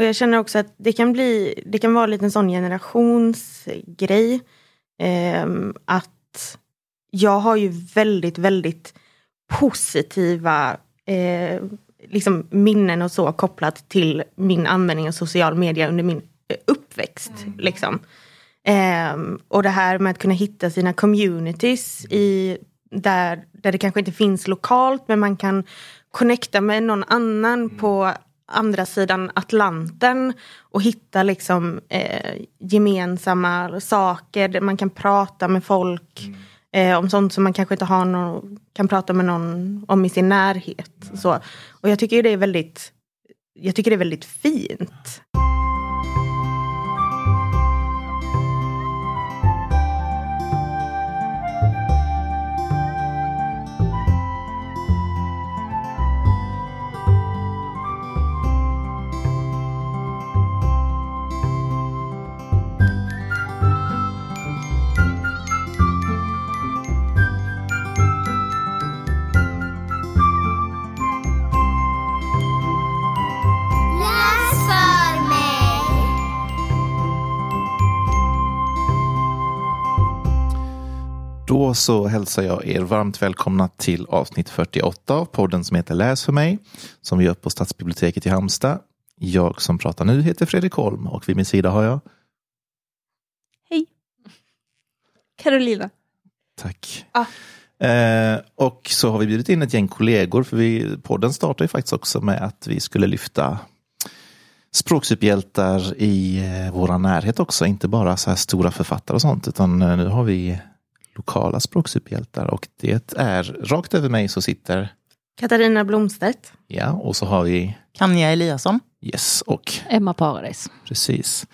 Och jag känner också att det kan bli, det kan vara en liten sån generationsgrej. Eh, att jag har ju väldigt, väldigt positiva eh, liksom minnen och så kopplat till min användning av social media under min eh, uppväxt. Mm. Liksom. Eh, och det här med att kunna hitta sina communities i, där, där det kanske inte finns lokalt men man kan connecta med någon annan mm. på andra sidan Atlanten och hitta liksom eh, gemensamma saker. Man kan prata med folk mm. eh, om sånt som man kanske inte har någon, kan prata med någon om i sin närhet. Så. Och jag tycker det är väldigt, jag tycker det är väldigt fint. Då så hälsar jag er varmt välkomna till avsnitt 48 av podden som heter Läs för mig, som vi gör på Stadsbiblioteket i Halmstad. Jag som pratar nu heter Fredrik Holm och vid min sida har jag Hej! Carolina. Tack. Ah. Eh, och så har vi bjudit in ett gäng kollegor, för vi, podden startar ju faktiskt också med att vi skulle lyfta språksuperhjältar i eh, vår närhet också, inte bara så här stora författare och sånt, utan eh, nu har vi lokala språksuperhjältar och det är rakt över mig så sitter Katarina Blomstedt. Ja, och så har vi Kanja Eliasson. Yes, och Emma Paradis. Precis.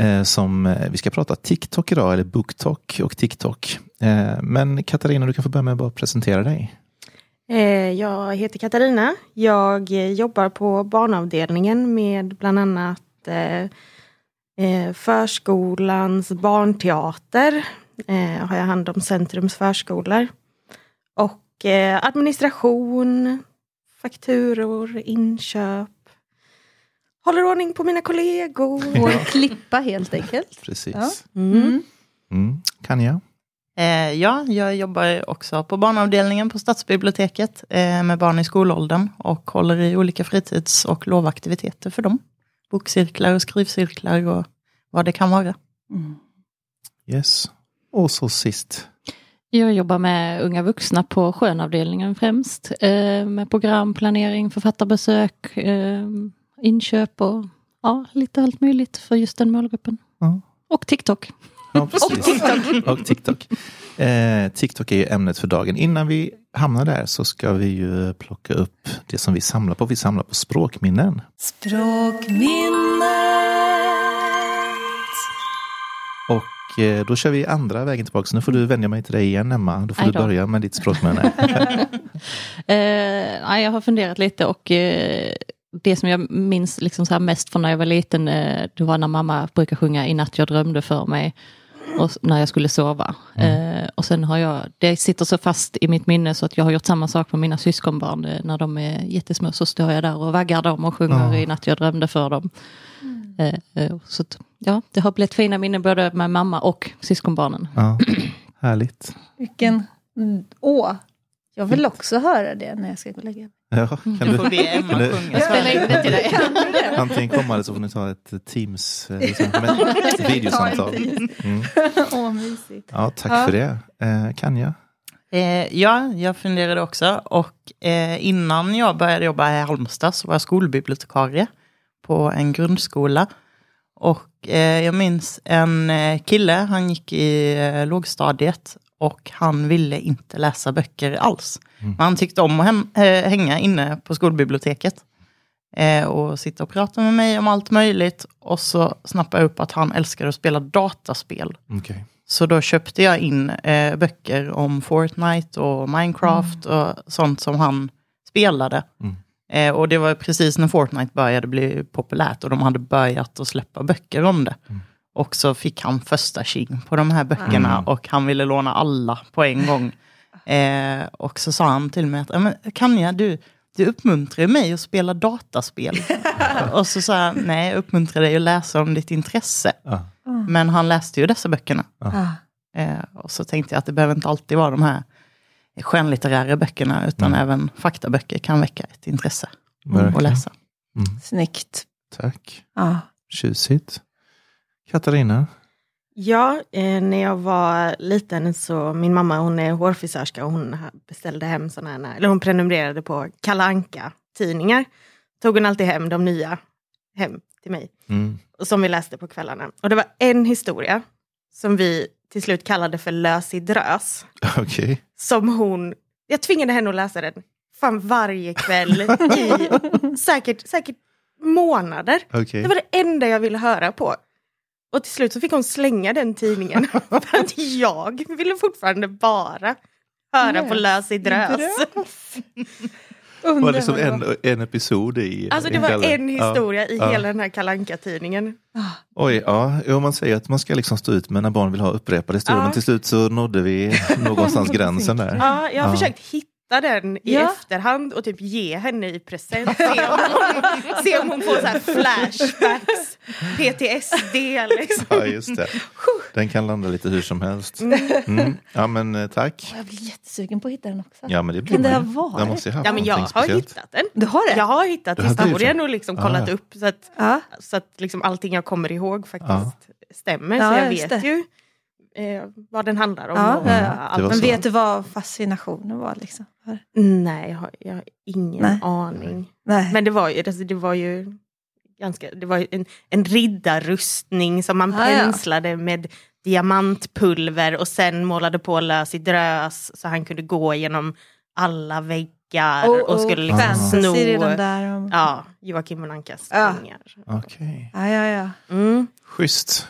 Eh, som, eh, vi ska prata TikTok idag, eller BookTok och TikTok. Eh, men Katarina, du kan få börja med att bara presentera dig. Eh, jag heter Katarina. Jag jobbar på barnavdelningen med bland annat eh, eh, förskolans barnteater eh, har jag hand om Centrums förskolor. Och eh, administration, fakturor, inköp. Håller ordning på mina kollegor. Och klippa helt enkelt. Precis. Ja. Mm. Mm. Kan jag? Eh, ja, jag jobbar också på barnavdelningen på stadsbiblioteket eh, med barn i skolåldern och håller i olika fritids och lovaktiviteter för dem. Bokcirklar och skrivcirklar och vad det kan vara. Mm. Yes. Och så sist. Jag jobbar med unga vuxna på skönavdelningen främst. Eh, med programplanering, författarbesök, eh, inköp och ja, lite allt möjligt för just den målgruppen. Ja. Och TikTok. Ja, och TikTok. och TikTok. Eh, TikTok är ju ämnet för dagen. Innan vi hamnar där så ska vi ju plocka upp det som vi samlar på. Vi samlar på språkminnen. Språkminnen. Och Eh, då kör vi andra vägen tillbaka. Så nu får du vänja mig till dig igen Emma. Då får du börja med ditt språkminne. eh, jag har funderat lite och eh, det som jag minns liksom så mest från när jag var liten, eh, det var när mamma brukar sjunga I natt jag drömde för mig. Och när jag skulle sova. Mm. Eh, och sen har jag, det sitter så fast i mitt minne så att jag har gjort samma sak med mina syskonbarn. Eh, när de är jättesmå så står jag där och vaggar dem och sjunger mm. i natt jag drömde för dem. Eh, så ja, det har blivit fina minnen både med mamma och syskonbarnen. Ja, härligt. Vilken... Åh, jag vill också höra det när jag ska gå och lägga mig. Ja, kan du, får be Emma sjunga. Jag spelar in det till dig. Antingen komma eller så får ni ta ett Teams eh, liksom, ett videosamtal. Mm. Åh, mysigt. Ja, tack ja. för det. Eh, Kanja? Eh, ja, jag funderade också. Och eh, innan jag började jobba i Halmstad så var jag skolbibliotekarie på en grundskola. Och eh, jag minns en eh, kille, han gick i eh, lågstadiet och han ville inte läsa böcker alls. Mm. han tyckte om att hem, äh, hänga inne på skolbiblioteket. Eh, och sitta och prata med mig om allt möjligt. Och så snappade jag upp att han älskade att spela dataspel. Okay. Så då köpte jag in eh, böcker om Fortnite och Minecraft mm. och sånt som han spelade. Mm. Eh, och det var precis när Fortnite började bli populärt och de hade börjat att släppa böcker om det. Mm. Och så fick han första king på de här böckerna mm. och han ville låna alla på en gång. Eh, och så sa han till mig att, kan jag, du, du uppmuntrar mig att spela dataspel. och så sa jag, nej, jag uppmuntrar dig att läsa om ditt intresse. Ja. Men han läste ju dessa böckerna. Eh, och så tänkte jag att det behöver inte alltid vara de här skönlitterära böckerna, utan Mm. även faktaböcker kan väcka ett intresse Verkligen. att läsa. Snyggt. Tack. Ja. Tjusigt. Katarina? Ja, eh, när jag var liten så min mamma hon är hårfrisörska och hon beställde hem sådana här, eller hon prenumererade på Kalanka tidningar. Tog hon alltid hem de nya hem till mig. Mm. och som vi läste på kvällarna. Och det var en historia som vi till slut kallade för Lös i drös. Okej. Som hon, jag tvingade henne att läsa den fan varje kväll i säkert, säkert månader. Okej. Det var det enda jag ville höra på. Och till slut så fick hon slänga den tidningen. för att jag ville fortfarande bara höra på Lös i drös. Var det som en, en episod i Alltså det var galler? en historia i ja. hela den här kalanka tidningen Oj, ja. Jo, man säger att man ska liksom stå ut med när barn vill ha upprepade historier. Ja. Men till slut så nådde vi någonstans gränsen där. Ja, jag har Ja. försökt hitta den i Ja. efterhand och typ ge henne i present. Se om hon, se om hon får så här flashbacks, PTSD liksom. Ja, just det. Den kan landa lite hur som helst. Mm. Ja, men eh, tack. Jag blir jättesugen på att hitta den också. Ja, men det blir Kan det ha varit? Jag måste ha Ja men jag har speciellt. hittat den. Du har det? Jag har hittat ju historien och liksom Ah, kollat upp så att, Ja. så att liksom allting jag kommer ihåg faktiskt Ja. stämmer. Ja, så jag vet det. ju eh, vad den handlar om. Ja, och ja, ja. allt. Det var Men vet du vad fascinationen var? Liksom? Nej, jag har, jag har ingen Nej. aning. Nej. Men det var ju, det var ju ganska, det var en, en riddarrustning som man Ah, ja. penslade med diamantpulver och sen målade på lös i drös så han kunde gå genom alla väggar Oh, och oh, skulle liksom sno där. Om... ja, Joakim von Ankas Ja. pengar. Okej. Ja, ja, ja. Mm. Schysst.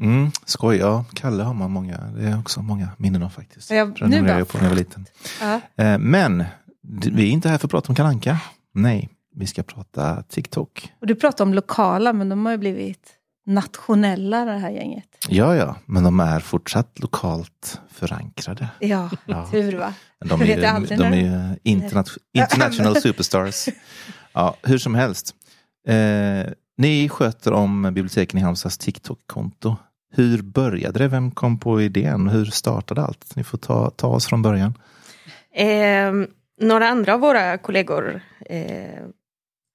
Mm, skoj, ja. Kalle har man många, det är också många minnen av faktiskt. Ja, nu jag på när jag var liten. ja. Eh, Men vi är inte här för att prata om Kalanka. Nej, vi ska prata TikTok. Och du pratar om lokala, men de har ju blivit nationella det här gänget. Ja, ja, men de är fortsatt lokalt förankrade. Ja, Ja. tur va? De är, ju- de är interna- international superstars. Ja, hur som helst. Eh, ni sköter om biblioteken i Halmstads TikTok-konto. Hur började det? Vem kom på idén? Hur startade allt? Ni får ta, ta oss från början. Eh, några andra av våra kollegor, eh,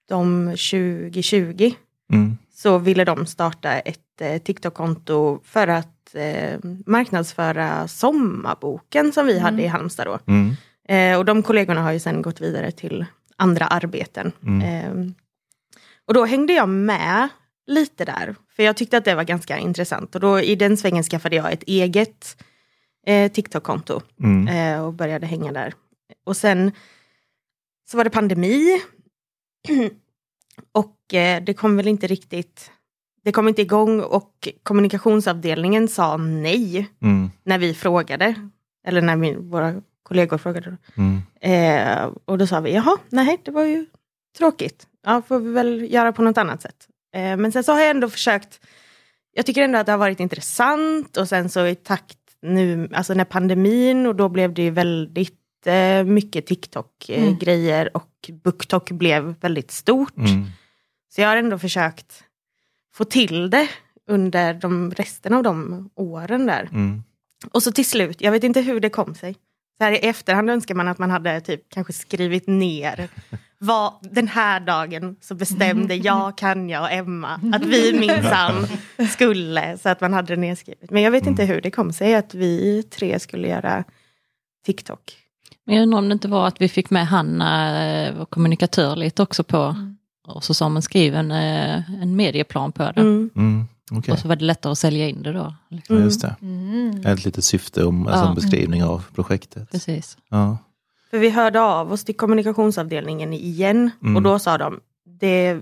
de 2020, Mm. Så ville de starta ett eh, TikTok-konto för att eh, marknadsföra sommarboken som vi hade i Halmstad då. Mm. Eh, och de kollegorna har ju sen gått vidare till andra arbeten. Mm. Eh, och då hängde jag med lite där, för jag tyckte att det var ganska intressant. Och då i den svängen skaffade jag ett eget eh, TikTok-konto Mm. eh, och började hänga där. Och sen så var det pandemi. och eh, det kom väl inte riktigt, det kom inte igång och kommunikationsavdelningen sa nej Mm. när vi frågade. Eller när min, våra kollegor frågade. Mm. Eh, och då sa vi, jaha, nej det var ju tråkigt. Ja, får vi väl göra på något annat sätt. Eh, men sen så har jag ändå försökt, jag tycker ändå att det har varit intressant och sen så i takt nu, alltså när pandemin och då blev det ju väldigt mycket TikTok-grejer och BookTok blev väldigt stort. Mm. Så jag har ändå försökt få till det under de resten av de åren där. Mm. Och så till slut, jag vet inte hur det kom sig. Så här i efterhand önskar man att man hade typ kanske skrivit ner vad den här dagen så bestämde jag, Kanja och Emma att vi minsann skulle, så att man hade det nedskrivet. Men jag vet inte hur det kom sig att vi tre skulle göra TikTok. Men jag undrar om det inte var att vi fick med Hanna, eh, vår kommunikatör, lite också på. Och så sa man skriv en, eh, en medieplan på det. Mm. Mm. Okej, Och så var det lättare att sälja in det då. ja, just det. Mm. Ett litet syfte om alltså Ja. en beskrivning av projektet. Precis. Ja. För vi hörde av oss till kommunikationsavdelningen igen Mm. och då sa de, det,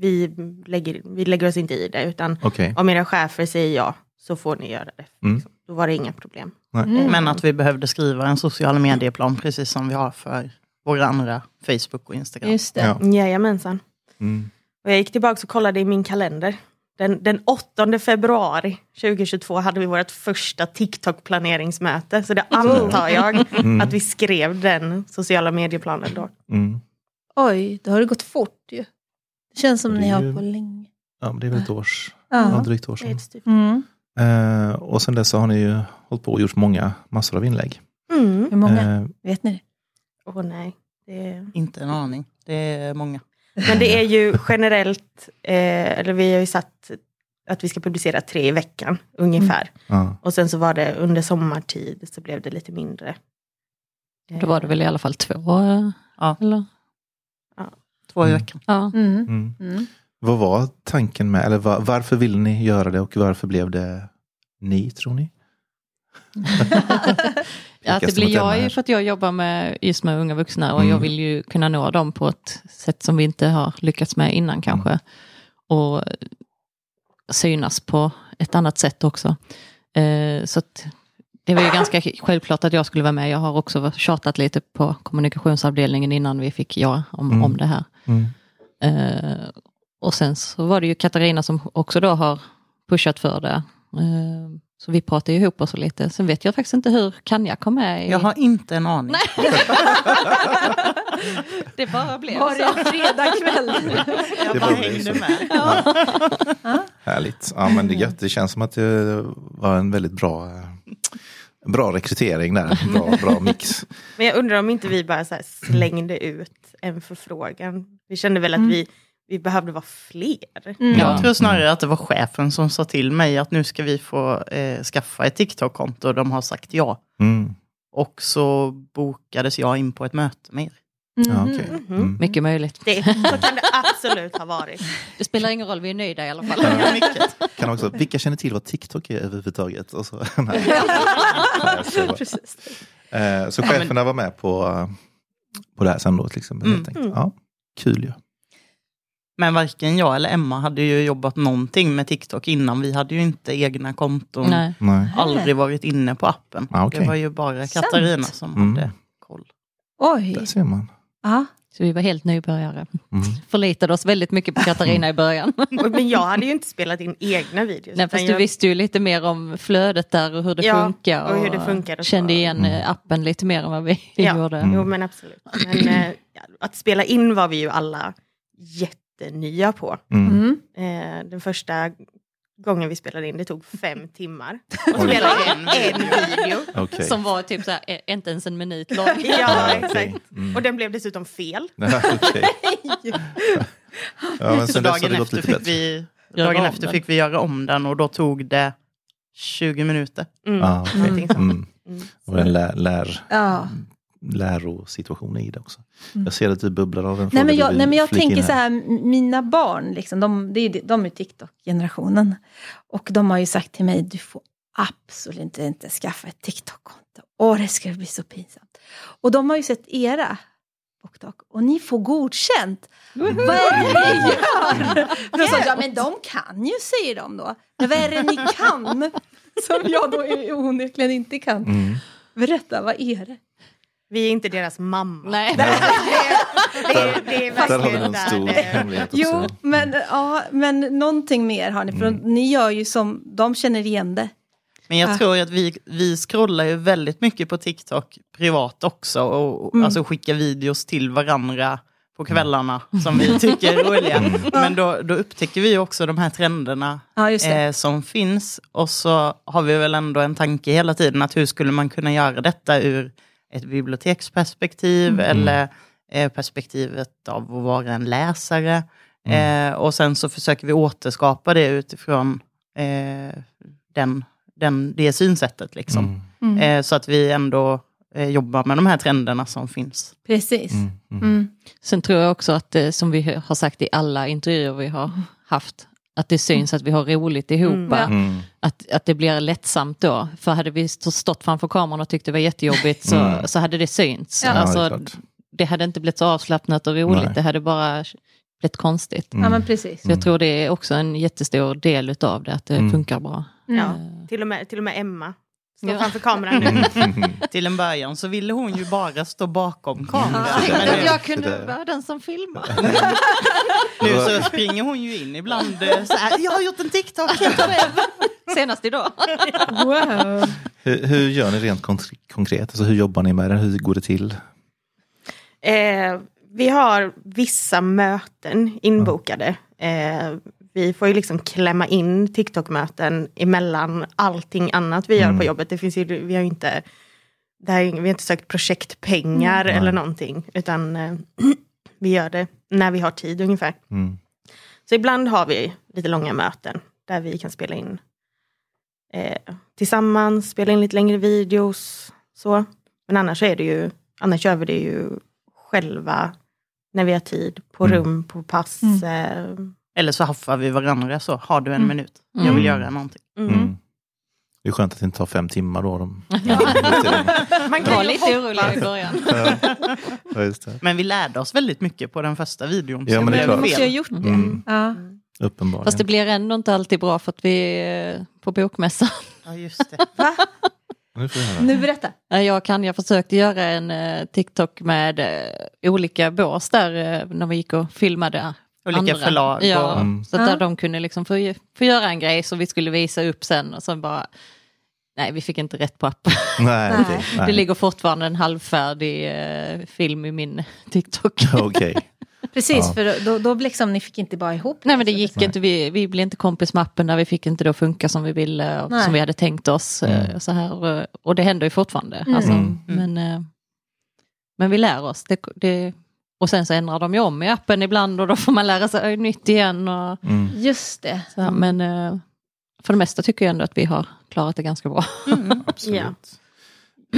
vi, lägger, vi lägger oss inte i det utan Okej. om era chefer säger ja så får ni göra det. Mm. Liksom. Då var det inga problem. Nej. Mm. Men att vi behövde skriva en social medieplan precis som vi har för våra andra Facebook och Instagram. Just det. Ja. Jajamensan. Mm. Och jag gick tillbaka och kollade i min kalender. Den, den 8 februari 2022 hade vi vårt första TikTok-planeringsmöte. Så det antar jag Mm. att vi skrev den sociala medieplanen då. Mm. Oj, då har det gått fort ju. Det känns som Det ni är har ju- på länge. Ja, men det är väl ett års, ja. Ja. drygt år Det är sedan. Mm. Eh, och sen dess så har ni ju hållit på och gjort många, massor av inlägg. Mm. Hur många? Eh, Vet ni det? Åh nej. Det är... Inte en aning. Det är många. Men det är ju generellt, eh, eller vi har ju satt att vi ska publicera tre i veckan ungefär. ja. Och sen så var det under sommartid så blev det lite mindre. Då var det väl i alla fall två? Ja. Eller? Två i Mm. veckan. Ja. Mm. Mm. Mm. Vad var tanken med, eller var, varför ville ni göra det och varför blev det ni, tror ni? Ja, att det blir jag är för att jag jobbar med, just med unga vuxna och Mm. jag vill ju kunna nå dem på ett sätt som vi inte har lyckats med innan Mm. kanske. Och synas på ett annat sätt också. Eh, så det var ju ganska självklart att jag skulle vara med. Jag har också tjatat lite på kommunikationsavdelningen innan vi fick ja om, Mm. om det här. Mm. Eh, och sen så var det ju Katarina som också då har pushat för det. Eh, så vi pratade ihop oss lite. Sen vet jag faktiskt inte hur Kanja kom med. I... Jag har inte en aning. Det bara blev Var det så. en fredagkväll? Jag Det bara var hängde så. med. Härligt. Ja, men det är gött. Det känns som att det var en väldigt bra, eh, bra rekrytering där. Bra, bra mix. Men jag undrar om inte vi bara så här slängde ut en förfrågan. Vi kände väl att Mm. vi, vi behövde vara fler. Mm. Jag tror snarare att det var chefen som sa till mig att nu ska vi få eh, skaffa ett TikTok-konto och de har sagt ja. Mm. Och så bokades jag in på ett möte med er. Ja, Mhm. okej. Mhm. Mm. Mycket möjligt. Det, så kan det absolut ha varit. Det spelar ingen roll, vi är nöjda i alla fall. Ja. Kan också, vilka känner till vad TikTok är överhuvudtaget? Och så, nej. Nej. Precis. Eh, så cheferna var med på, eh, på det här sen då? Liksom, Mm. helt enkelt. Ja, kul ju. Men varken jag eller Emma hade ju jobbat någonting med TikTok innan. Vi hade ju inte egna konton. Nej. Nej. Aldrig varit inne på appen. Ah, okej. Det var ju bara Sant. Katarina som Mm. hade koll. Oj. Där ser man. Ja. Så vi var helt nybörjare. Mm. Förlitade oss väldigt mycket på Katarina i början. Men jag hade ju inte spelat in egna videos. Nej, fast du jag, visste ju lite mer om flödet där och hur det Ja, funkar. och hur det funkar och så. kände igen Mm. eh, appen lite mer än vad vi Ja. gjorde. Mm. Jo men absolut. Men ja, att spela in var vi ju alla jättenya på. Mm. Mm. Eh, den första gången vi spelade in, det tog fem timmar. Oj. spela in en video. Okej. Som var typ så här, eh, inte ens en minut lång. Ja, Ja, exakt. Mm. Och den blev dessutom fel. Ja, okej. ja, men Så dagen efter, lite fick bättre. vi, Göra dagen om efter den. fick vi göra om den och då tog det 20 minuter. Mm. Någonting sånt. Mm. Mm. Och en lär, lär, Ja. Lärosituation i det också. Mm. Jag ser att du bubblar av en Nej fråga men jag, nej, men jag tänker så här, mina barn, liksom, de, är, de är TikTok-generationen. Och de har ju sagt till mig, du får absolut inte skaffa ett TikTok-konto. Åh, det ska bli så pinsamt. Och de har ju sett era TikTok och ni får godkänt. Vad är det ni gör? De sa, ja men de kan ju, säger de då. Men vad är det ni kan? Som jag då onekligen inte kan. Mm. Berätta, vad är det? Vi är inte deras mamma. Nej. Det, är- det är Där har vi en stor hemlighet också. Jo, men, ja, men någonting mer har ni. För Mm. ni gör ju som, de känner igen det. Men jag tror att vi, vi scrollar ju väldigt mycket på TikTok privat också. Och, Mm. Alltså skickar videos till varandra på kvällarna som vi tycker är roliga. Mm. Men då, då upptäcker vi också de här trenderna Ja, just det. eh, som finns. Och så har vi väl ändå en tanke hela tiden att hur skulle man kunna göra detta ur ett biblioteksperspektiv Mm. eller eh, perspektivet av att vara en läsare. Eh, och sen så försöker vi återskapa det utifrån eh, den, den, det synsättet. Liksom. Mm. Mm. Eh, så att vi ändå eh, jobbar med de här trenderna som finns. Precis. Mm. Mm. Mm. Sen tror jag också att, eh, som vi har sagt i alla intervjuer vi har haft, att det syns att vi har roligt ihop. Mm. Mm. Att, att det blir lättsamt då. För hade vi stå- stått framför kameran och tyckt det var jättejobbigt så, Mm. så hade det synts. Ja. Det Alltså, klart. det hade inte blivit så avslappnat och roligt, Nej. det hade bara blivit konstigt. Ja, men precis. Så jag tror det är också en jättestor del utav det, att det Mm. funkar bra. Ja, Eh, till, och med, till och med Emma står Ja. framför kameran nu. Mm. Till en början så ville hon ju bara stå bakom kameran. Men att nu, jag kunde vara den som filmar. nu så springer hon ju in ibland eh, så här, jag har gjort en TikTok helt själv. Senast idag. Wow. hur, hur gör ni rent konkret? konkret? Alltså, hur jobbar ni med det? Hur går det till? Eh, vi har vissa möten inbokade. Eh, vi får ju liksom klämma in TikTok-möten emellan allting annat vi gör Mm. på jobbet. Det finns ju, vi har ju inte, det här, är- vi har inte sökt projektpengar Mm. eller någonting. Utan eh, vi gör det när vi har tid ungefär. Mm. Så ibland har vi lite långa möten där vi kan spela in eh, tillsammans, spela in lite längre videos. Så. Men annars är det ju, annars gör vi det ju själva när vi har tid, på Mm. rum, på pass. Eh, Eller så haffar vi varandra så. Har du en Mm. minut? Jag Mm. vill göra någonting. mm. Mm. Det är skönt att det inte tar fem timmar då. De... Man kan var ju lite orolig i början. ja, just det. Men vi lärde oss väldigt mycket på den första videon. Ja, men det är klart. Måste jag ha fel. gjort det? Mm. Ja. Uppenbarligen. Fast det blir ändå inte alltid bra för att vi är på bokmässan. Ja, just det. Nu vi. Nu berätta. Jag kan, jag försökte göra en eh, TikTok med eh, olika bås där eh, när vi gick och filmade Olika andra. förlag. Ja, Och, Mm. så att Ja. där de kunde liksom få, få göra en grej som vi skulle visa upp sen och sen bara Nej, vi fick inte rätt på appen. Nej, okej. Nej. Det ligger fortfarande en halvfärdig eh, film i min TikTok. Okej. Precis, Ja. för då, då liksom, ni fick inte bara ihop Nej men det så gick Nej. inte, vi, vi blev inte kompis med appen där vi fick inte det funka som vi ville och Nej. som vi hade tänkt oss. eh, Mm. Så här, och, och det händer ju fortfarande. Mm. Alltså, Mm. Men, eh, men vi lär oss. Det, det, och sen så ändrar de ju om i appen ibland och då får man lära sig nytt igen. Och, Mm. Just det. så, Men eh, för det mesta tycker jag ändå att vi har klarat det ganska bra. Absolut.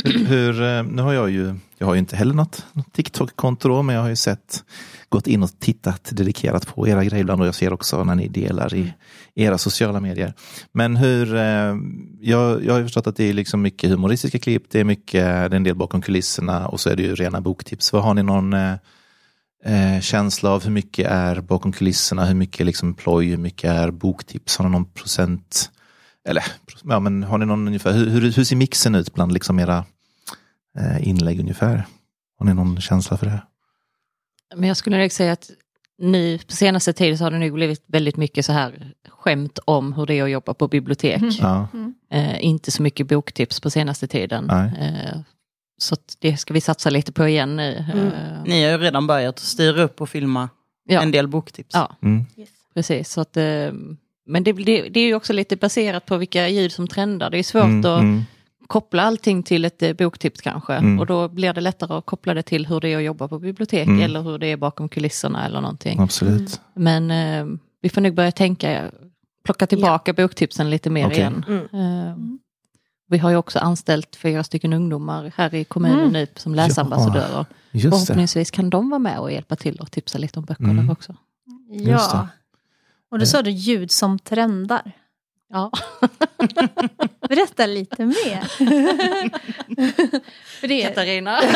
Hur, hur, eh, nu har jag ju, jag har ju inte heller något, något TikTok-konto men jag har ju sett, gått in och tittat dedikerat på era grejer ibland och jag ser också när ni delar i era sociala medier. Men hur, eh, jag, jag har ju förstått att det är liksom mycket humoristiska klipp, det är mycket, det är en del bakom kulisserna och så är det ju rena boktips. Vad har ni någon eh, känsla av hur mycket är bakom kulisserna, hur mycket liksom ploj, hur mycket är boktips? Har ni någon procent? Eller ja, men har ni någon ungefär, hur, hur, hur ser mixen ut bland liksom era eh, inlägg ungefär? Har ni någon känsla för det? Men jag skulle nog säga att nu på senaste tiden så har det nog blivit väldigt mycket så här skämt om hur det är att jobba på bibliotek. Mm. Ja, Eh, inte så mycket boktips på senaste tiden. Nej. Eh, så att det ska vi satsa lite på igen nu. Mm. Eh, Ni har ju redan börjat styra upp och filma ja, en del boktips. ja, mm. Yes. precis. Så att, eh, men det, det, det är ju också lite baserat på vilka ljud som trendar. Det är svårt Mm, att mm, koppla allting till ett eh, boktips kanske. Mm. Och då blir det lättare att koppla det till hur det är att jobba på bibliotek Mm. eller hur det är bakom kulisserna eller någonting. absolut. Men eh, vi får nog börja tänka, plocka tillbaka boktipsen lite mer Okej. igen. Mm. Eh, Vi har ju också anställt fyra stycken ungdomar här i kommunen Mm. nu som läsambassadörer. Det. Förhoppningsvis kan de vara med och hjälpa till och tipsa lite om böcker Mm. också. Det. Ja. Och då sa du ljud som trendar. Ja. Berätta lite mer. För det, Katarina.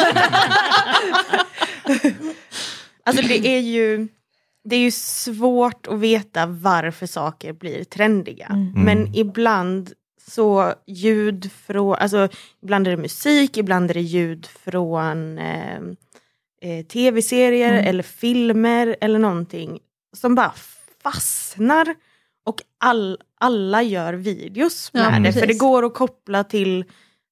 Alltså det är ju det är ju svårt att veta varför saker blir trendiga. Mm. Men ibland så ljud från, alltså ibland är det musik, ibland är det ljud från eh, eh, tv-serier Mm. eller filmer eller någonting som bara fastnar. Och all, alla gör videos med Ja, det, för det går att koppla till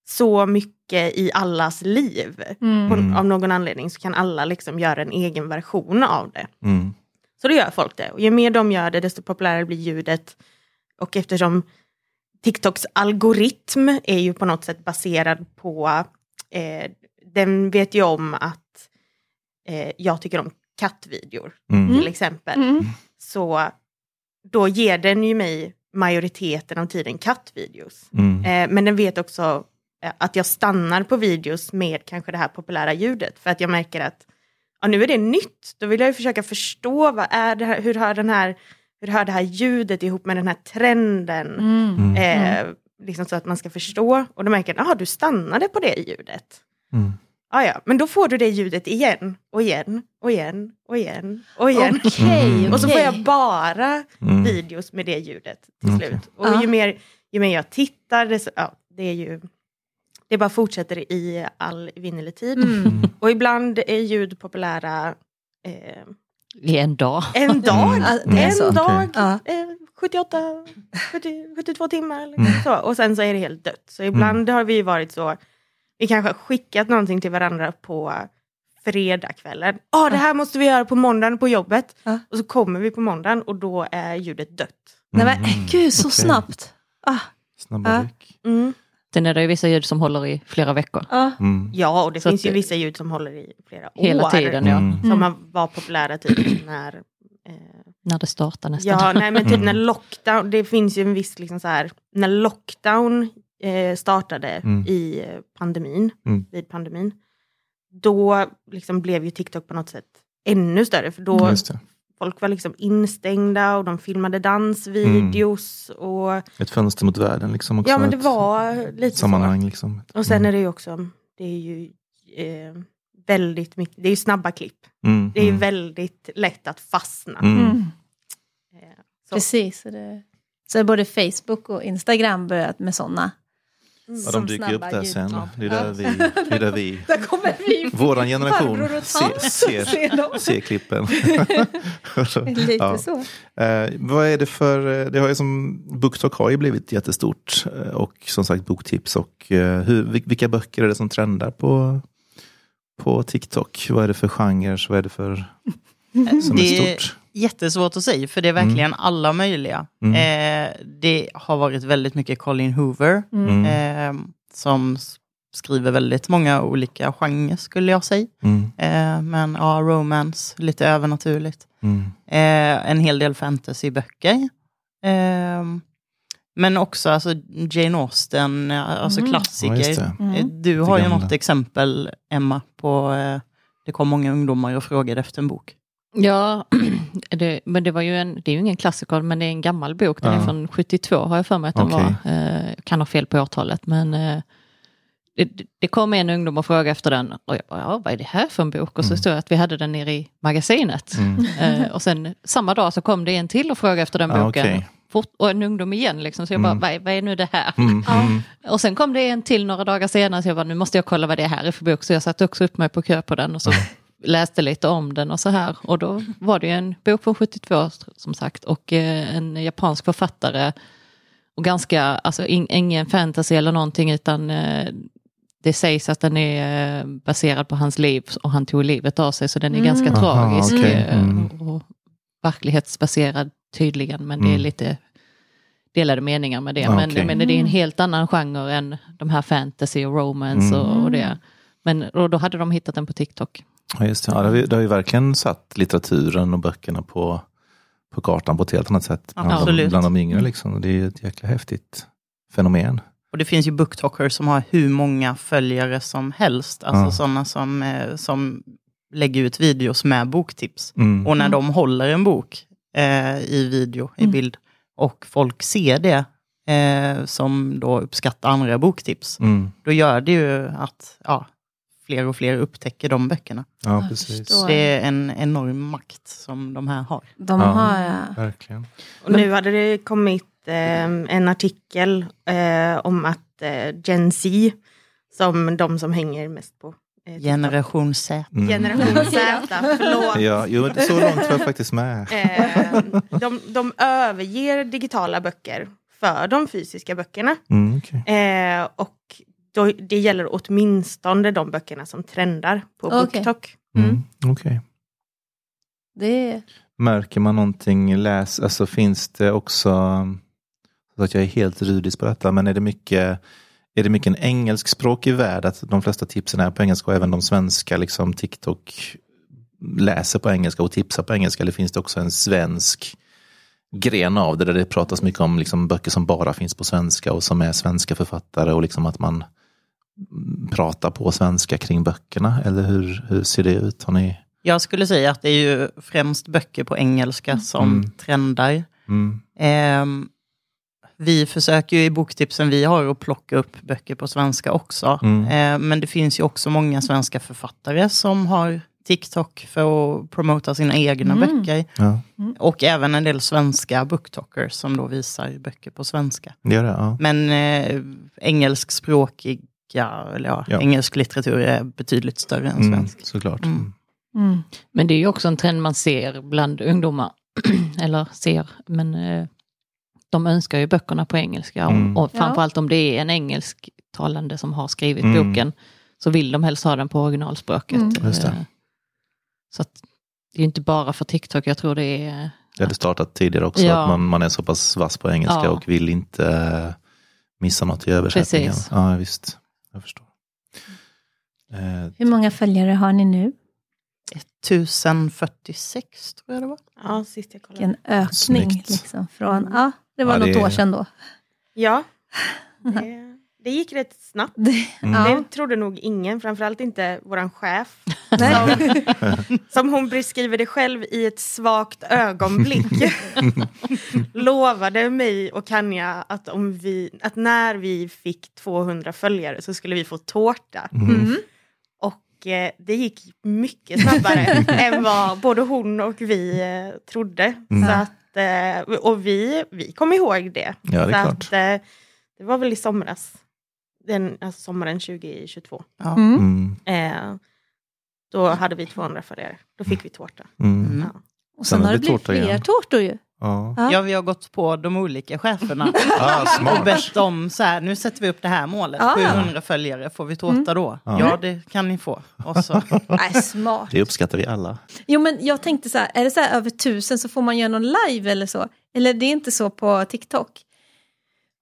så mycket i allas liv. Mm. På, Mm. Av någon anledning så kan alla liksom göra en egen version av det. Mm. Så då gör folk det. Och ju mer de gör det, desto populärare blir ljudet. Och eftersom TikToks algoritm är ju på något sätt baserad på, eh, den vet ju om att eh, jag tycker om kattvideor Mm. till exempel. Mm. Så då ger den ju mig majoriteten av tiden kattvideos. Mm. Eh, men den vet också eh, att jag stannar på videos med kanske det här populära ljudet. För att jag märker att ja, nu är det nytt. Då vill jag ju försöka förstå vad är det här, hur hör den här, hur hör det här ljudet ihop med den här trenden. Mm. Eh, liksom så att man ska förstå. Och då märker jaha du stannade på det ljudet. Mm. Ah, ja, men då får du det ljudet igen och igen och igen och igen och igen. Okej, Mm. Och så får jag bara Mm. videos med det ljudet till Okej. slut. Och Ja. ju, mer, ju mer jag tittar, det, så, ja, det är ju... Det bara fortsätter i all evinnerlig tid. Mm. Och ibland är ljud populära eh, I en dag. en dag. Mm. Det är en dag, eh, 78, 70, 72 timmar. eller Mm. Så. Och sen så är det helt dött. Så ibland har vi varit så, vi kanske har skickat någonting till varandra på fredagskvällen. Ja, det här måste vi göra på måndagen på jobbet. Ja. Och så kommer vi på måndagen och då är ljudet dött. Nej men Mm, gud, så okej. snabbt. Ah, Snabba ryck. Mm. Sen är det ju vissa ljud som håller i flera veckor. Mm. Ja, och det Så finns ju det- vissa ljud som håller i flera Hela år. tiden, ja. Mm. Som har- var populära typ när... Eh, När det startar nästan. ja, nej men typ Mm. när lockdown, det finns ju en viss liksom så här, när lockdown eh, startade Mm. i eh, pandemin, Mm. vid pandemin, då liksom blev ju TikTok på något sätt ännu större, för då. Folk var liksom instängda och de filmade dansvideos Mm. och Ett fönster mot världen liksom också. ja men det var lite sammanhang liksom. så. Och sen Mm. är det ju också, det är ju eh, väldigt mycket, det är ju snabba klipp. Mm, Det är ju mm, väldigt lätt att fastna. mm. Mm. Eh, så. Precis. Så, det, så både Facebook och Instagram börjat med sådana. Ja, de dyker upp där sen. Det är där vi, det är där vi Där kommer vi. våran generation ser, ser, Ser klippen. Lite Ja. så. Eh, vad är det för, eh, det har ju som, BookTok har ju blivit jättestort eh, och som sagt boktips och eh, hur, vil- vilka böcker är det som trendar på, på TikTok? Vad är det för genrer, vad är det för som Det är stort? Jättesvårt att säga, för det är verkligen alla möjliga. Mm. Eh, det har varit väldigt mycket Colin Hoover, Mm. eh, som skriver väldigt många olika genrer, skulle jag säga. Mm, Eh, men ja, romance, lite övernaturligt. mm, Eh, en hel del fantasyböcker. Eh, men också alltså, Jane Austen, eh, alltså Mm. Ja, klassiker. just det. Mm. Eh, Du har ju något exempel, Emma, på eh, det kom många ungdomar och frågade efter en bok. Ja, det, men det var ju en, det är ju ingen klassiker, men det är en gammal bok. Den Ja. är från 72 har jag för mig att den Okej. var. Eh, kan ha fel på årtalet, men eh, det, det kom en ungdom och frågade efter den. Och jag bara, ja, vad är det här för en bok? Och så Mm. stod det att vi hade den nere i magasinet. mm. Eh, och sen samma dag så kom det en till och frågade efter den Ah, boken. okej. Fort, och en ungdom igen, liksom, så jag Mm. bara, vad, är- vad är nu det här? Mm, mm. Och sen kom det en till några dagar senare, så jag bara, nu måste jag kolla vad det här är för bok. Så jag satte också upp mig på kö på den och så läste lite om den och så här. Och då var det ju en bok från 72 som sagt och eh, en japansk författare. Och ganska, alltså in, ingen fantasy eller någonting utan eh, det sägs att den är eh, baserad på hans liv och han tog livet av sig så den är Mm. ganska Aha, tragisk. eh, Mm. Och verklighetsbaserad tydligen men det är Mm. lite delade meningar med det. Ja, men, okej. men det är en helt annan genre än de här fantasy och romance Mm. och, och det. Men och då hade de hittat den på TikTok. Ja, just det. Ja, det, har ju, det har ju verkligen satt litteraturen och böckerna på, på kartan på ett helt annat sätt bland, de, bland de yngre. Liksom. Det är ju ett jäkla häftigt fenomen. Och det finns ju booktalkers som har hur många följare som helst. Alltså Ja. sådana som, eh, som lägger ut videos med boktips. Mm. Och när de håller en bok eh, i video, i Mm. bild, och folk ser det, eh, som då uppskattar andra boktips, Mm. då gör det ju att ja, fler och fler upptäcker de böckerna. Ja, precis. Det är en enorm makt som de här har. De Ja. har ja. Verkligen. Och nu hade det kommit eh, en artikel eh, om att eh, Gen Z, som de som hänger mest på eh. Generation Z. Mm. Generation Z, förlåt. Ja, jo, så långt var jag faktiskt med. Eh, de, de överger digitala böcker för de fysiska böckerna. Mm, okej. Eh, och då, det gäller åtminstone de böckerna som trendar på Okej. BookTok. Mm, okej. Det är... Märker man någonting, läs, alltså finns det också, så att jag är helt rudis på detta, men är det mycket är det mycket en engelskspråkig värld att de flesta tipsen är på engelska och även de svenska liksom TikTok läser på engelska och tipsar på engelska eller finns det också en svensk gren av det där det pratas mycket om liksom böcker som bara finns på svenska och som är svenska författare och liksom att man pratar på svenska kring böckerna eller hur, hur ser det ut? Har ni? Jag skulle säga att det är ju främst böcker på engelska som Mm. trendar. Mm, Ehm, vi försöker ju i boktipsen vi har att plocka upp böcker på svenska också. Mm. Ehm, men det finns ju också många svenska författare som har TikTok för att promota sina egna Mm. böcker. ja, Och även en del svenska booktalkers som då visar böcker på svenska. det gör det. Ja. Men eh, engelskspråkiga, eller ja, Ja. engelsk litteratur är betydligt större än Mm, svensk. såklart. Mm. Mm. Men det är ju också en trend man ser bland ungdomar. Eller ser, men eh, de önskar ju böckerna på engelska. Mm. Och, och framförallt om det är en engelsktalande som har skrivit Mm. boken så vill de helst ha den på originalspråket. Mm. Just det. Eh, Så att, det är inte bara för TikTok, jag tror det är... Det hade startat tidigare också, Ja. att man, man är så pass vass på engelska Ja. och vill inte missa något i översättningen. Precis. Ja, visst. Jag förstår. Eh, Hur många följare har ni nu? 1046 tror jag det var. Ja, sist jag kollade. Vilken ökning. Liksom, från, ja, det var Ja, något det- år sedan då. Ja, det, det gick rätt snabbt. Det, Mm. Det trodde nog ingen, framförallt inte våran chef. Som, som hon beskriver det själv i ett svagt ögonblick. Lovade mig och Kanja att, om vi, att när vi fick 200 följare så skulle vi få tårta. Mm. Och eh, det gick mycket snabbare än vad både hon och vi eh, trodde. Mm. Så att, eh, och vi, vi kom ihåg det. Ja, det är så klart. Att, eh, det var väl i somras. Den, alltså sommaren 2022. Ja. Mm. Mm, Eh, då hade vi 200 följare. Då fick vi tårta. mm. Mm. Ja. Och Sen sen har det blivit fler igen. tårtor ju. Ja. Ja. Vi har gått på de olika cheferna Ah, och smart. bett dem så här, nu sätter vi upp det här målet, Ah. 700 följare, får vi tårta då? Ja. Ja, det kan ni få. Och så, Nej, smart. Det uppskattar vi alla. Jo men jag tänkte så här, är det så här över tusen så får man göra någon live eller så? Eller det är inte så på TikTok?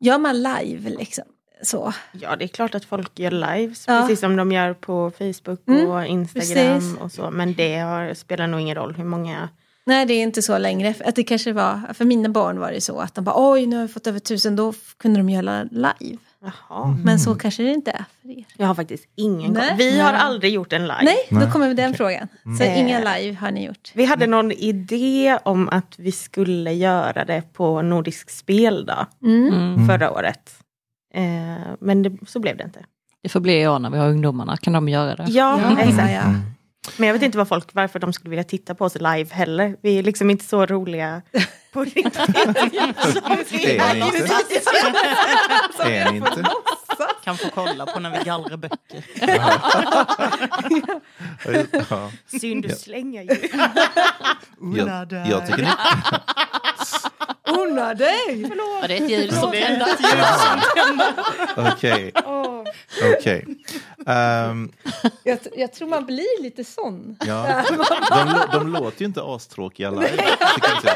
Gör man live liksom? Så. ja, det är klart att folk gör lives, Ja. precis som de gör på Facebook Mm, och Instagram precis. och så. Men det har, spelar nog ingen roll hur många... Nej det är inte så längre. Att det kanske var, för mina barn var det så att de bara oj nu har vi fått över tusen, då kunde de göra live. Jaha. Men så kanske det inte är för er. Jag har faktiskt ingen Nej. koll. Vi har Nej. aldrig gjort en live. Nej, Nej, då kommer vi den frågan. Så Mm. inga live har ni gjort. Vi hade någon idé om att vi skulle göra det på Nordisk speldag Mm. Mm. förra året. Eh, men det, så blev det inte. Det får bli i år när vi har ungdomarna, kan de göra det? Ja, Ja, exakt. ja. Mm. Men jag vet inte vad folk, varför de skulle vilja titta på oss live heller. Vi är liksom inte så roliga på riktigt. Är ni inte? Är ni inte? kan få kolla på när vi gallrar böcker. Ja. Synd du slänger ju. Jag, jag tycker ni... Unna dig! Var det ett ljud som tände? Okej, okej. Ehm, Jag, jag tror man blir lite sån. ja. de, de låter ju inte astråkiga live. jag.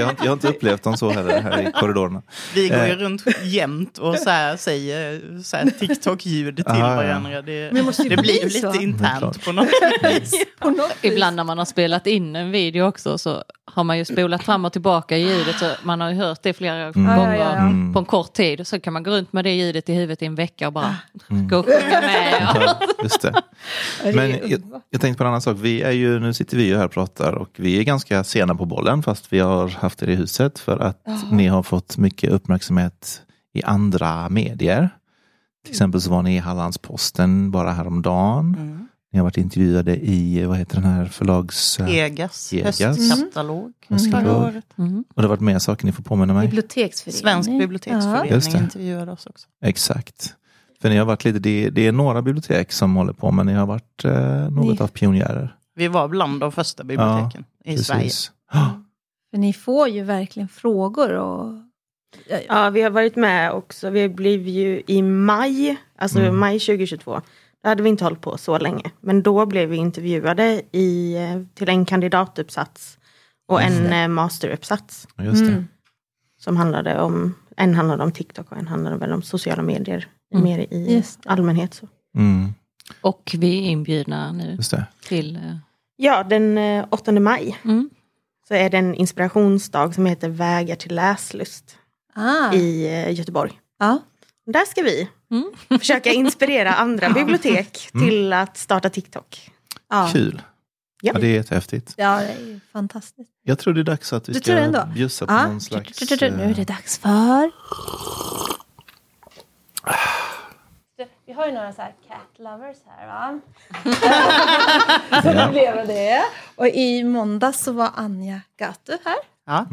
Jag, har inte, jag har inte upplevt dem så heller här i korridorerna. Vi går ju Eh. runt jämt och så här säger så här TikTok-ljud till Aha, ja. varandra. Det, det det bli blir ju så. lite är internt på något vis. På något vis. Ibland när man har spelat in en video också så har man ju spolat fram och tillbaka i ljudet. Så man har ju hört det flera Mm. gånger Ja, ja, ja. Mm. på en kort tid. Och så kan man gå runt med det ljudet i huvudet i en vecka och bara gå och sjunga med. Ja, just det. Men jag, jag tänkte på en annan sak. Vi är ju, nu sitter vi ju här och pratar och vi är ganska sena på bollen fast vi har haft er i huset för att ni har fått mycket uppmärksamhet i andra medier. Till exempel så var ni i Hallandsposten bara häromdagen. Mm. Ni har varit intervjuade i, vad heter den här förlags... Egas, Egas. höstkatalog Mm. Mm. Och det har varit mer saker ni får påminna mig. Biblioteksförening. Svensk Ja. biblioteksförening det. intervjuade oss också. Exakt. För ni har varit lite, det, det är några bibliotek som håller på men ni har varit eh, något Ni- av pionjärer. Vi var bland de första biblioteken i Sverige. Precis. Ja. För ni får ju verkligen frågor och... Ja, ja. Ja, vi har varit med också. Vi blev ju i maj, alltså Mm. maj 2022. Då hade vi inte hållit på så länge. Men då blev vi intervjuade i, eh, till en kandidatuppsats och Just en eh, masteruppsats. Just det. Mm. Som handlade om, en handlade om TikTok och en handlade väl om sociala medier. Mm. Mer i det. allmänhet. Så. Mm, Och vi är inbjudna nu just det. till... eh, Ja, den eh, 8 maj Mm. så är det en inspirationsdag som heter Vägar till läslust Ah. i Göteborg. Ja. Där ska vi Mm. försöka inspirera andra bibliotek Mm. till att starta TikTok. Ja. Kul. Ja. Ja, det är jättehäftigt. ja, det är fantastiskt. Jag tror det är dags att vi Du tror det ändå? ska bjussa på Ja. någon slags... Nu är eh, det dags för... Vi har ju några så här cat lovers här va? så Ja. då blev det. Och i måndags så var Anja Gatu här. Ja.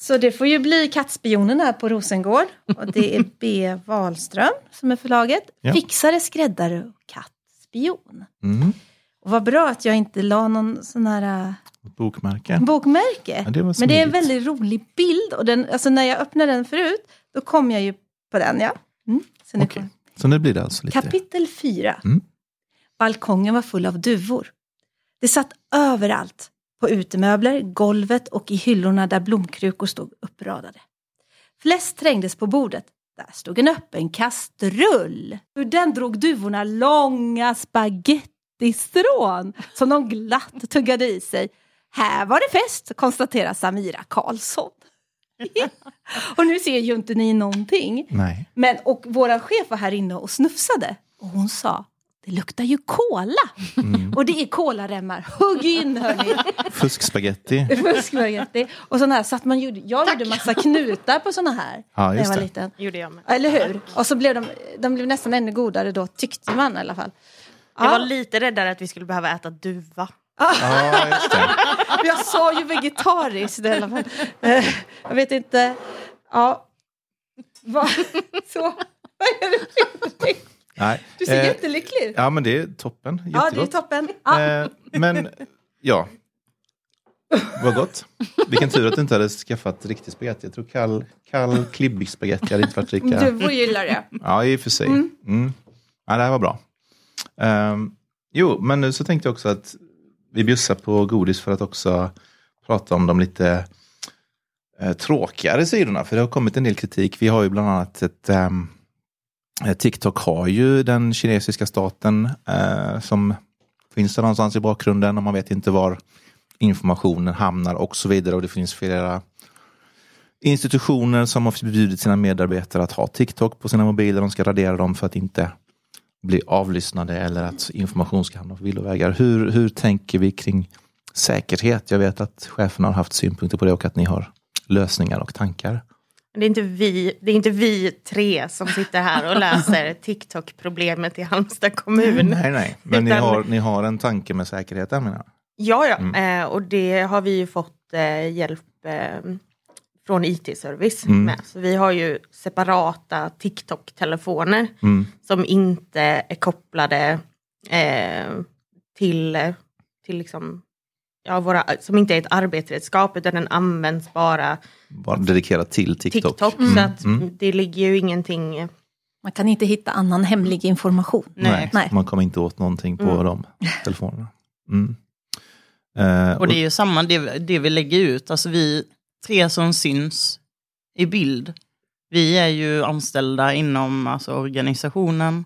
Så det får ju bli Kattspionen här på Rosengård. Och det är B. Wahlström som är förlaget. Ja. Fixare, skräddare och kattspion. Mm, Och vad bra att jag inte la någon sån här äh, bokmärke. bokmärke. Ja, det Men det är en väldigt rolig bild. Och den, alltså när jag öppnade den förut, då kom jag ju på den. Ja. Mm. Så ni Okej. får- Så nu blir det alltså lite... Kapitel 4. Mm. Balkongen var full av duvor. Det satt överallt. På utemöbler, golvet och i hyllorna där blomkrukor stod uppradade. Flest trängdes på bordet. Där stod en öppen kastrull. Ur den drog duvorna långa spagettistrån som de glatt tuggade i sig. Här var det fest, konstaterar Samira Karlsson. och nu ser ju inte ni någonting. Nej. Men, och våran chef var här inne och snufsade. Och hon sa, det luktar ju kola. Och det är kolaremmar. Hugg in hörni. Fuskspagetti. Fuskspaghetti. Och sådana här satt man gjorde, jag gjorde massa knutar på sådana här. Ja, när jag var det. liten. gjorde jag med. Eller hur? Och så blev de, de blev nästan ännu godare då, tyckte man i alla fall. Jag var Ja. lite räddare att vi skulle behöva äta duva. Ja, just det. Jag sa ju vegetariskt i alla fall. Eh, Jag vet inte. Ja. Va? Så. Vad är det? Nej. Du ser Eh, jättelycklig ut. Ja, men det är toppen. Ja, det är Jättegott. toppen. Ja. Eh, men, ja. Vad gott. Vilken tur att du inte hade skaffat riktig spagetti. Jag tror kall, kall klibbig spagetti hade inte varit lika... Du får gilla det. Ja, i och för sig. Mm. Ja, det här var bra. Ehm, jo, men nu så tänkte jag också att vi bjussar på godis för att också prata om de lite eh, tråkigare sidorna. För det har kommit en del kritik. Vi har ju bland annat ett ehm, eh, Eh, TikTok har ju den kinesiska staten eh, som finns där någonstans i bakgrunden och man vet inte var informationen hamnar och så vidare. Och det finns flera institutioner som har förbjudit sina medarbetare att ha TikTok på sina mobiler. De ska radera dem för att inte bli avlyssnade eller att information ska hamna på villovägar. Hur, hur tänker vi kring säkerhet? Jag vet att cheferna har haft synpunkter på det och att ni har lösningar och tankar. Det är, inte vi, det är inte vi tre som sitter här och löser TikTok-problemet i Halmstad kommun. Nej, nej, men ni Utan- har, ni har en tanke med säkerheten menar jag. Ja, ja. Eh, och det har vi ju fått eh, hjälp eh, från IT-service Mm. med. Så vi har ju separata TikTok-telefoner Mm. som inte är kopplade eh, till, till liksom, ja, våra, som inte är ett arbetsredskap utan den används bara Bara dedikerat till TikTok. TikTok. Mm. Så att Mm. det ligger ju ingenting... Man kan inte hitta annan hemlig information. Nej, Nej. man kommer inte åt någonting på Mm. de telefonerna. Mm. Eh, Och det är ju samma, det, det vi lägger ut, alltså vi tre som syns i bild, vi är ju anställda inom alltså, organisationen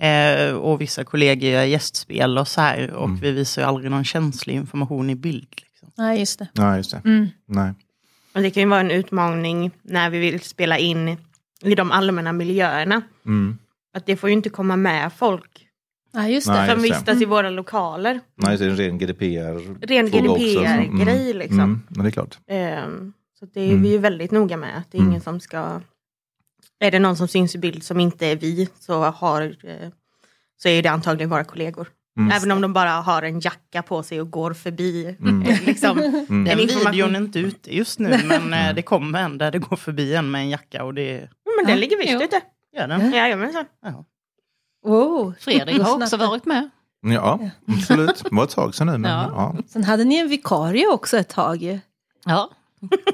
eh, och vissa kollegor gör gästspel och så här och Mm. vi visar ju aldrig någon känslig information i bild. Liksom. Nej, just det. Ja, just det. Mm. Nej. Och det kan ju vara en utmaning när vi vill spela in i de allmänna miljöerna. Mm. Att det får ju inte komma med folk Ja, just det. Nej. som vistas i våra lokaler. Nej, det är en ren GDPR. Ren. GDPR-grej Mm. liksom. Mm. Men det är klart. Ehm, så det är Mm. vi ju väldigt noga med. Att det är Mm. ingen som ska... Är det någon som syns i bild som inte är vi så, har, eh, så är det antagligen våra kollegor. Mm. Även om de bara har en jacka på sig och går förbi. Mm. liksom, Mm. en Den videon är inte ute just nu men eh, det kommer en där det går förbi en med en jacka och det Ja, men den Ja. ligger visst Jo. ute. gör den. Jajamensan. Ja. Wow. Fredrik har också varit med. Ja, absolut. Det var ett tag sedan nu. Men, ja. Ja. Sen hade ni en vikarie också ett tag. Ja.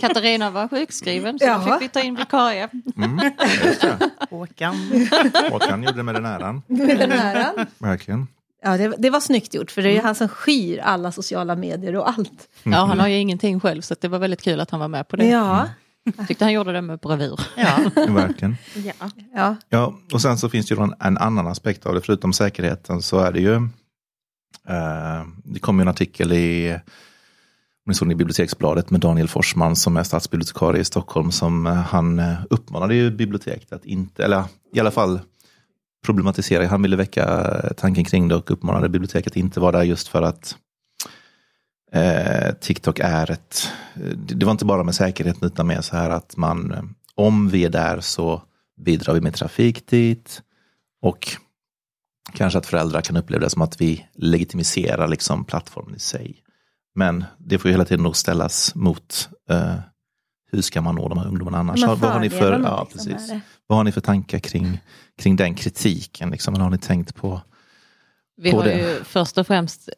Katarina var sjukskriven så Ja. då fick vi ta in vikarie. Mm. Just det. Håkan. Håkan gjorde det med den äran. Med den här. Verkligen. Ja, det, det var snyggt gjort för det är ju han som skyr alla sociala medier och allt. Mm. Ja, han har ju ingenting själv så det var väldigt kul att han var med på det. Ja, Tyckte han gjorde det med bravur. Ja. Verkligen. Ja. ja. Ja, och sen så finns det ju en, en annan aspekt av det. Förutom säkerheten så är det ju eh, Det kom ju en artikel i om ni såg den i Biblioteksbladet med Daniel Forsman som är stadsbibliotekarie i Stockholm. Som eh, han eh, uppmanade ju biblioteket att inte, eller i alla fall problematisera. Han ville väcka eh, tanken kring det och uppmanade biblioteket att inte vara där just för att eh, TikTok är ett, det var inte bara med säkerheten utan med så här att man, om vi är där så bidrar vi med trafik dit och kanske att föräldrar kan uppleva det som att vi legitimiserar liksom plattformen i sig. Men det får ju hela tiden nog ställas mot eh, hur ska man nå de här ungdomarna annars? Här vad, har ni för, ja, liksom, precis. vad har ni för tankar kring, kring den kritiken? Liksom? Eller har ni tänkt på? Vi På har det. ju först och främst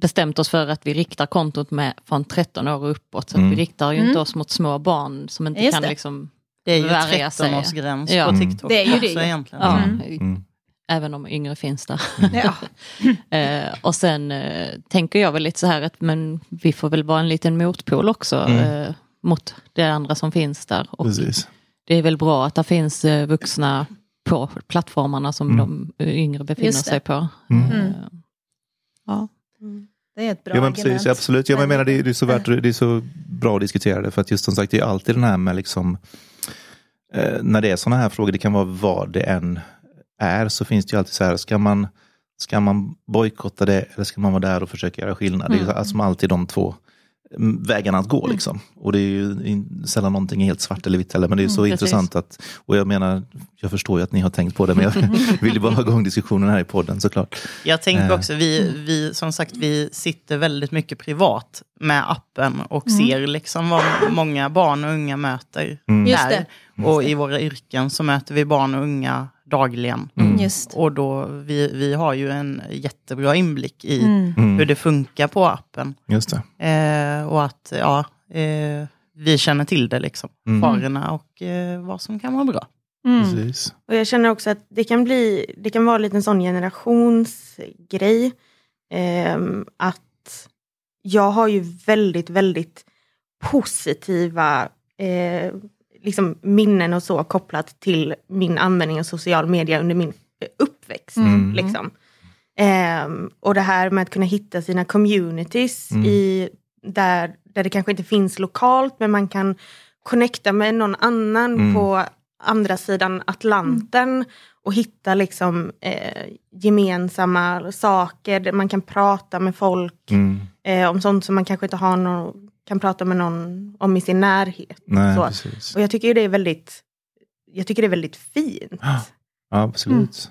bestämt oss för att vi riktar kontot med från 13 år och uppåt. Så att Mm. vi riktar ju Mm. inte oss mot små barn som inte Just kan det. liksom Det är ju värja sig. 13-årsgräns Ja. på Mm. TikTok Det är ju det ju. egentligen. Ja, Mm. Mm. även om yngre finns där. Ja. eh, och sen eh, tänker jag väl lite så här att men vi får väl vara en liten motpol också Mm. eh, mot det andra som finns där. Och Precis. det är väl bra att det finns eh, vuxna på plattformarna som Mm. de eh, yngre befinner sig på. Mm. Eh, Mm. ja. Det är ett bra Ja men precis, argument. absolut. Ja, men jag menar, det, är- det, är så värt, det är så bra att diskutera det för att just som sagt det är alltid den här med liksom eh, när det är sådana här frågor, det kan vara vad det än är, så finns det ju alltid så här, ska man, ska man bojkotta det eller ska man vara där och försöka göra skillnad? Det är ju Mm. som alltid de två mm, vägarna att gå liksom. Och det är ju sällan någonting är helt svart eller vitt heller, men det är så Mm, intressant att, och jag menar, jag förstår ju att ni har tänkt på det, men jag vill ju bara ha igång diskussionen här i podden såklart. Jag tänker Eh. också, vi, vi, som sagt, vi sitter väldigt mycket privat med appen och Mm. ser liksom vad många barn och unga möter Mm. Just där. det. Och i våra yrken så möter vi barn och unga dagligen. Mm. Just. Och då, vi, vi har ju en jättebra inblick i Mm. Mm. hur det funkar på appen. Just det. Eh, och att ja, eh, vi känner till det, liksom. Mm. farorna och eh, vad som kan vara bra. Mm. Precis. Och jag känner också att det kan bli, det kan vara lite en sån generationsgrej. Ehm, att jag har ju väldigt, väldigt positiva eh, liksom minnen och så kopplat till min användning av social media under min eh, uppväxt. Mm. Liksom. Ehm, och det här med att kunna hitta sina communities Mm. i, där, där det kanske inte finns lokalt men man kan connecta med någon annan Mm. på andra sidan Atlanten och hitta liksom eh, gemensamma saker. där Man kan prata med folk Mm. eh, om sånt som man kanske inte har någon, kan prata med någon om i sin närhet. Nej, Så. precis. Och jag tycker det är väldigt, jag tycker det är väldigt fint. Ja, absolut.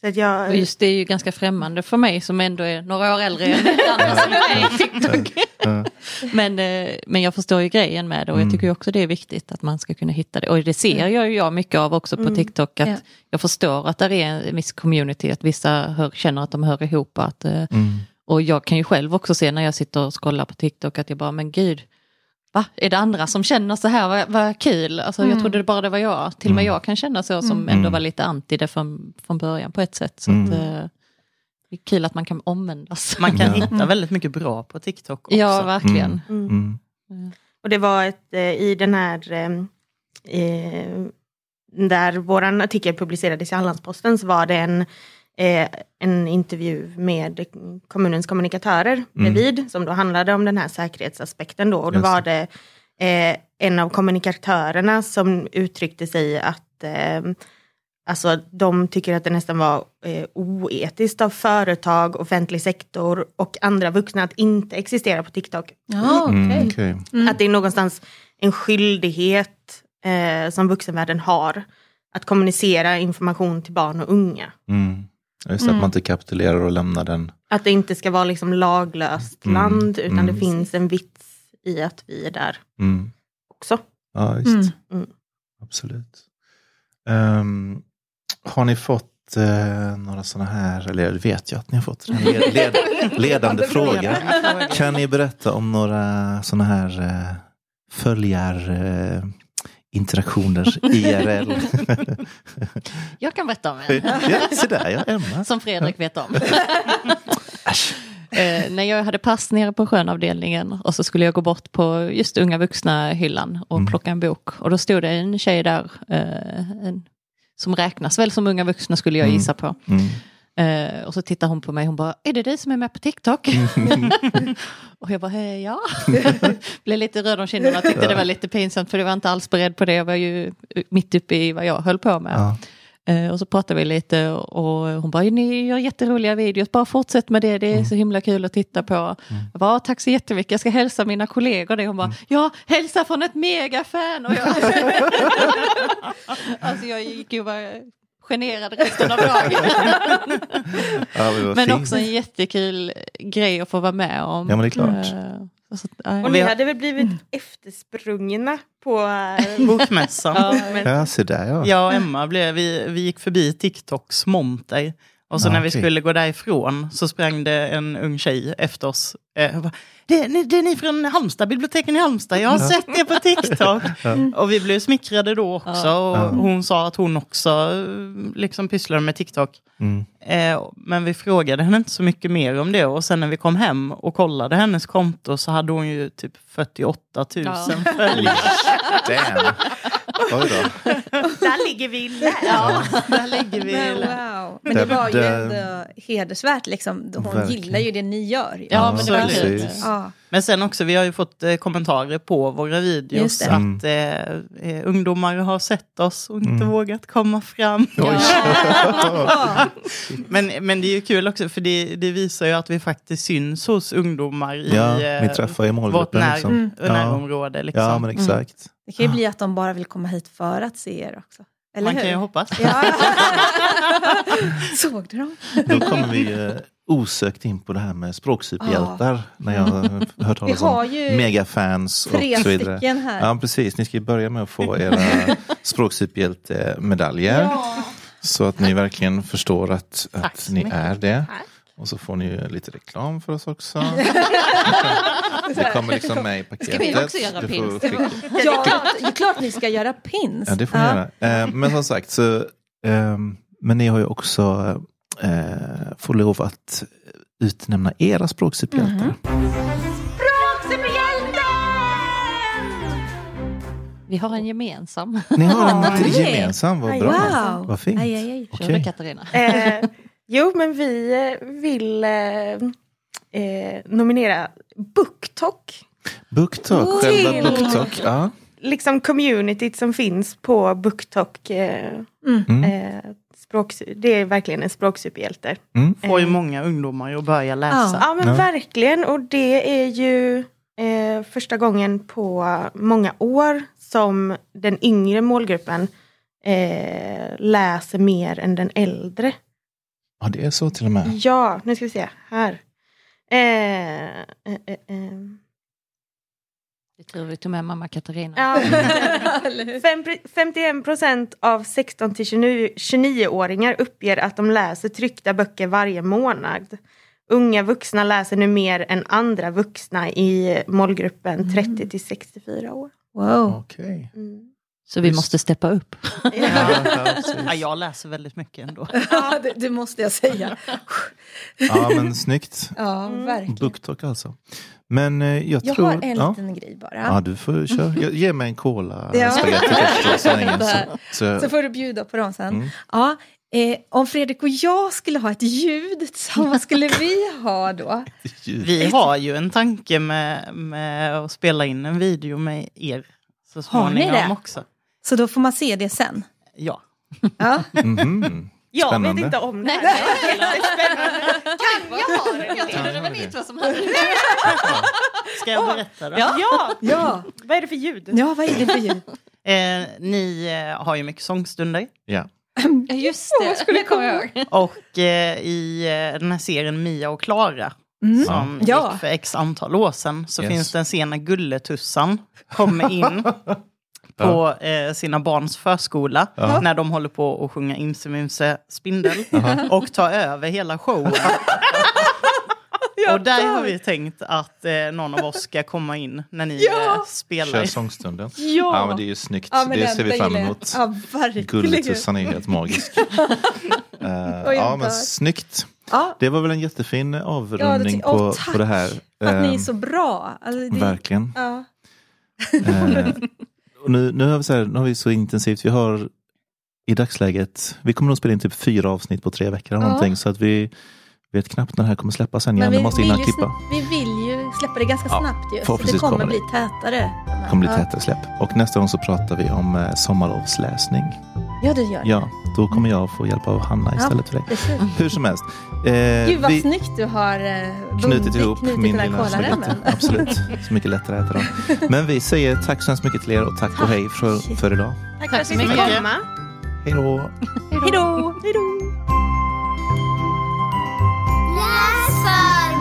Så att jag, Och just det är ju ganska främmande för mig som ändå är några år äldre än andra som är med i. Men, eh, men jag förstår ju grejen med det och Mm. jag tycker ju också det är viktigt att man ska kunna hitta det. Och det ser jag ju jag mycket av också på Mm. TikTok. Att Ja. Jag förstår att det är en viss community, att vissa hör, känner att de hör ihop. Att, eh, Mm. Och jag kan ju själv också se när jag sitter och scrollar på TikTok att jag bara, men gud, va? Är det andra som känner så här? Vad, vad kul. Alltså, Mm. Jag trodde det bara det var jag. Till och med Mm. jag kan känna så som Mm. ändå Mm. var lite anti det från, från början på ett sätt. Så Mm. att, eh, det är kul att man kan omvändas. Man kan hitta väldigt mycket bra på TikTok också. Ja, verkligen. mm. Mm. Och det var ett, eh, i den här, eh, eh, där vår artikel publicerades i Hallandsposten så var det en, eh, en intervju med kommunens kommunikatörer Mm. bredvid, som då handlade om den här säkerhetsaspekten då. Och då Just var det eh, en av kommunikatörerna som uttryckte sig att eh, Alltså de tycker att det nästan var eh, oetiskt av företag, offentlig sektor och andra vuxna att inte existera på TikTok. Ja, okej. Mm, okej. Mm. Att det är någonstans en skyldighet eh, som vuxenvärlden har att kommunicera information till barn och unga. Mm. Just det, att Mm. man inte kapitulerar och lämnar den. Att det inte ska vara liksom laglöst Mm, land utan mm. det finns en vits i att vi är där Mm. också. Ja, just. Mm. Mm. Absolut. Ehm, har ni fått eh, några sådana här, eller det vet jag att ni har fått, led, led, ledande frågor. Kan ni berätta om några sådana här eh, följar eh, interaktioner IRL? Jag kan berätta om en. ja, se där ja, Emma. Som Fredrik vet om. Eh, när jag hade pass nere på skönavdelningen och så skulle jag gå bort på just unga vuxna hyllan och Mm. plocka en bok. Och då stod det en tjej där eh, en, som räknas väl som unga vuxna skulle jag Mm. gissa på. Mm. Eh, och så tittar hon på mig hon bara, är det du som är med på TikTok? och jag bara, eh, ja. Blev lite röd om kinderna och tyckte det var lite pinsamt för det var inte alls beredd på det. Jag var ju mitt uppe i vad jag höll på med. Ja. Eh, och så pratade vi lite och hon bara, ni gör jätteroliga videos, bara fortsätt med det, det är så himla kul att titta på. Jag bara, tack så jättemycket, jag ska hälsa mina kollegor det. Hon bara, ja, hälsa från ett megafan. Och jag, alltså jag gick ju var generad resten av dagen. Ja, men Men också en jättekul grej att få vara med om. Ja, men det är klart. Eh, så, nej. Och vi ni hade väl blivit eftersprungna på... eh, Bokmässan. Ja. men, Ja, se där ja. Jag och Emma blev, vi, vi gick förbi TikToks monter Och så Ja, när vi skulle gå därifrån så sprang det en ung tjej efter oss. Eh, bara, det, är ni- det är ni från Halmstad, biblioteken i Halmstad, jag har sett er på TikTok. Och vi blev smickrade då också. Och hon sa att hon också eh, liksom pysslade med TikTok. Mm. Eh, men vi frågade henne inte så mycket mer om det. Och sen när vi kom hem och kollade hennes konto så hade hon ju typ 48 000 Ja. följare. Där ligger vi lä. Ja, där ligger vi. Men, wow. Men det Det- var ju det- ändå hedersvärt. Liksom. Hon Verkligen. gillar ju det ni gör. ju. Ja, men det var fint. Ja. Men sen också, vi har ju fått eh, kommentarer på våra videos. Mm. att eh, eh, ungdomar har sett oss och inte Mm. vågat komma fram. Men, men det är ju kul också för det, det visar ju att vi faktiskt syns hos ungdomar i Ja, eh, ni träffar i vårt när, Liksom. Närområde. Liksom. Ja, men exakt. Det kan ju bli att de bara vill komma hit för att se er också. Eller Man hur? kan ju hoppas. Ja. Såg du dem? Då kommer vi eh, osökt in på det här med språksuperhjältar. När jag har hört talas om megafans och så vidare. här. Ja, precis. Ni ska börja med att få era språksuperhjältemedaljer. Ja. Så att ni verkligen förstår att, att ni mycket. är det. Tack. Och så får ni ju lite reklam för oss också. Det kommer liksom med i paketet. Ska vi också göra Du får pins? Ja, det är klart ni ska göra pins. Ja, det får ni göra. Eh, men som sagt, så, ehm, men ni har ju också eh, får lov att utnämna era språksuperhjältar. Vi har en gemensam. Ni har en Ja, gemensam, vad bra. Wow. Vad fint. Aj, aj, aj. Okej. Katarina? Eh, jo, men vi eh, vill eh, eh, nominera BookTok. BookTok, Till- själva BookTok. Ja. Liksom communityt som finns på BookTok. Eh, Mm. eh, språks, det är verkligen en språksuperhjälte. Mm. Får ju Eh, många ungdomar att börja läsa. Ja men Ja. verkligen och det är ju eh, första gången på många år som den yngre målgruppen eh, läser mer än den äldre. Ja, det är så till och med. Ja, nu ska vi se här. Eh, eh, eh, eh. Det är tur vi tog med mamma Katarina. Ja. Eller hur? Fem- 51 procent av 16 till 29 29-åringar uppger att de läser tryckta böcker varje månad. Unga vuxna läser nu mer än andra vuxna i målgruppen 30 till 64 år. Wow. Okej. Mm. Så vi Just. måste steppa upp. Ja, ja. Ja, jag läser väldigt mycket ändå. Ja, det, det måste jag säga. ja, men snyggt. Ja, Mm. verkligen. BookTok alltså. Men eh, jag, Jag tror... har en ja. liten grej bara. Ja, du får köra. Jag- Ge mig en cola Ja. spagetti först så länge. Så, så, Så får du bjuda på dem sen. Mm. Ja, eh, om Fredrik och jag skulle ha ett ljud tillsammans, vad skulle vi ha då? Vi har ju en tanke med, med att spela in en video med er. Så Har ni småningom det? också. Så då får man se det sen. Ja. Ja. Mhm. Jag Spännande. vet inte om det här. Jättespännande. Kan jag ha den? Jag trodde det var ni två som hade Ska jag berätta då? Ja, Ja. vad är det för ljud? ja, vad är det för ljud? Eh, ni eh, har ju mycket sångstunder. Ja. Ja, just det. det kommer jag ihåg. Och eh, i eh, den här serien Mia och Klara, Mm. som Ja. gick för x antal år sedan, så Yes. finns det en scen när Gulletussan kommer in på eh, sina barns förskola Ja. när de håller på att sjunga Imse Mimse Spindel och tar över hela showen. och där har vi tänkt att eh, någon av oss ska komma in när ni Ja. eh, spelar. Kör sångstunden. Ja. Ja, men det är ju snyggt. Ja, det ser vi fram emot. Ja. Gulletussan är helt magisk. Eh, jag ja, men snyggt. Ja, Det var väl en jättefin Ja, avrundning det- åh, på, tack på det här. att ni är Eh, så bra. Alltså, det, Verkligen. ja. Och nu, nu, har vi så här, nu har vi så intensivt. Vi har i dagsläget, vi kommer nog spela in typ fyra avsnitt på tre veckor eller Ja. någonting. Så att vi vet knappt när det här kommer släppas igen. Men vi, måste vill klippa. vi vill ju släppa det ganska Ja, snabbt ju. Så det kommer kommer bli tätare. Det kommer bli tätare släpp. Och nästa gång så pratar vi om eh, sommarlovsläsning. Ja, det gör det. Ja, då kommer jag få hjälp av Hanna Ja. istället för dig. Precis. Hur som helst. Eh, Gud vad vi snyggt du har eh, knutit ihop knutit min lilla spagetti. Absolut. Så mycket lättare att äta dem. Men vi säger tack så hemskt mycket till er och tack och hej för, för idag. Tack, Tack för att så vi fick komma. Hej då! Hej då! Hej då! Läs för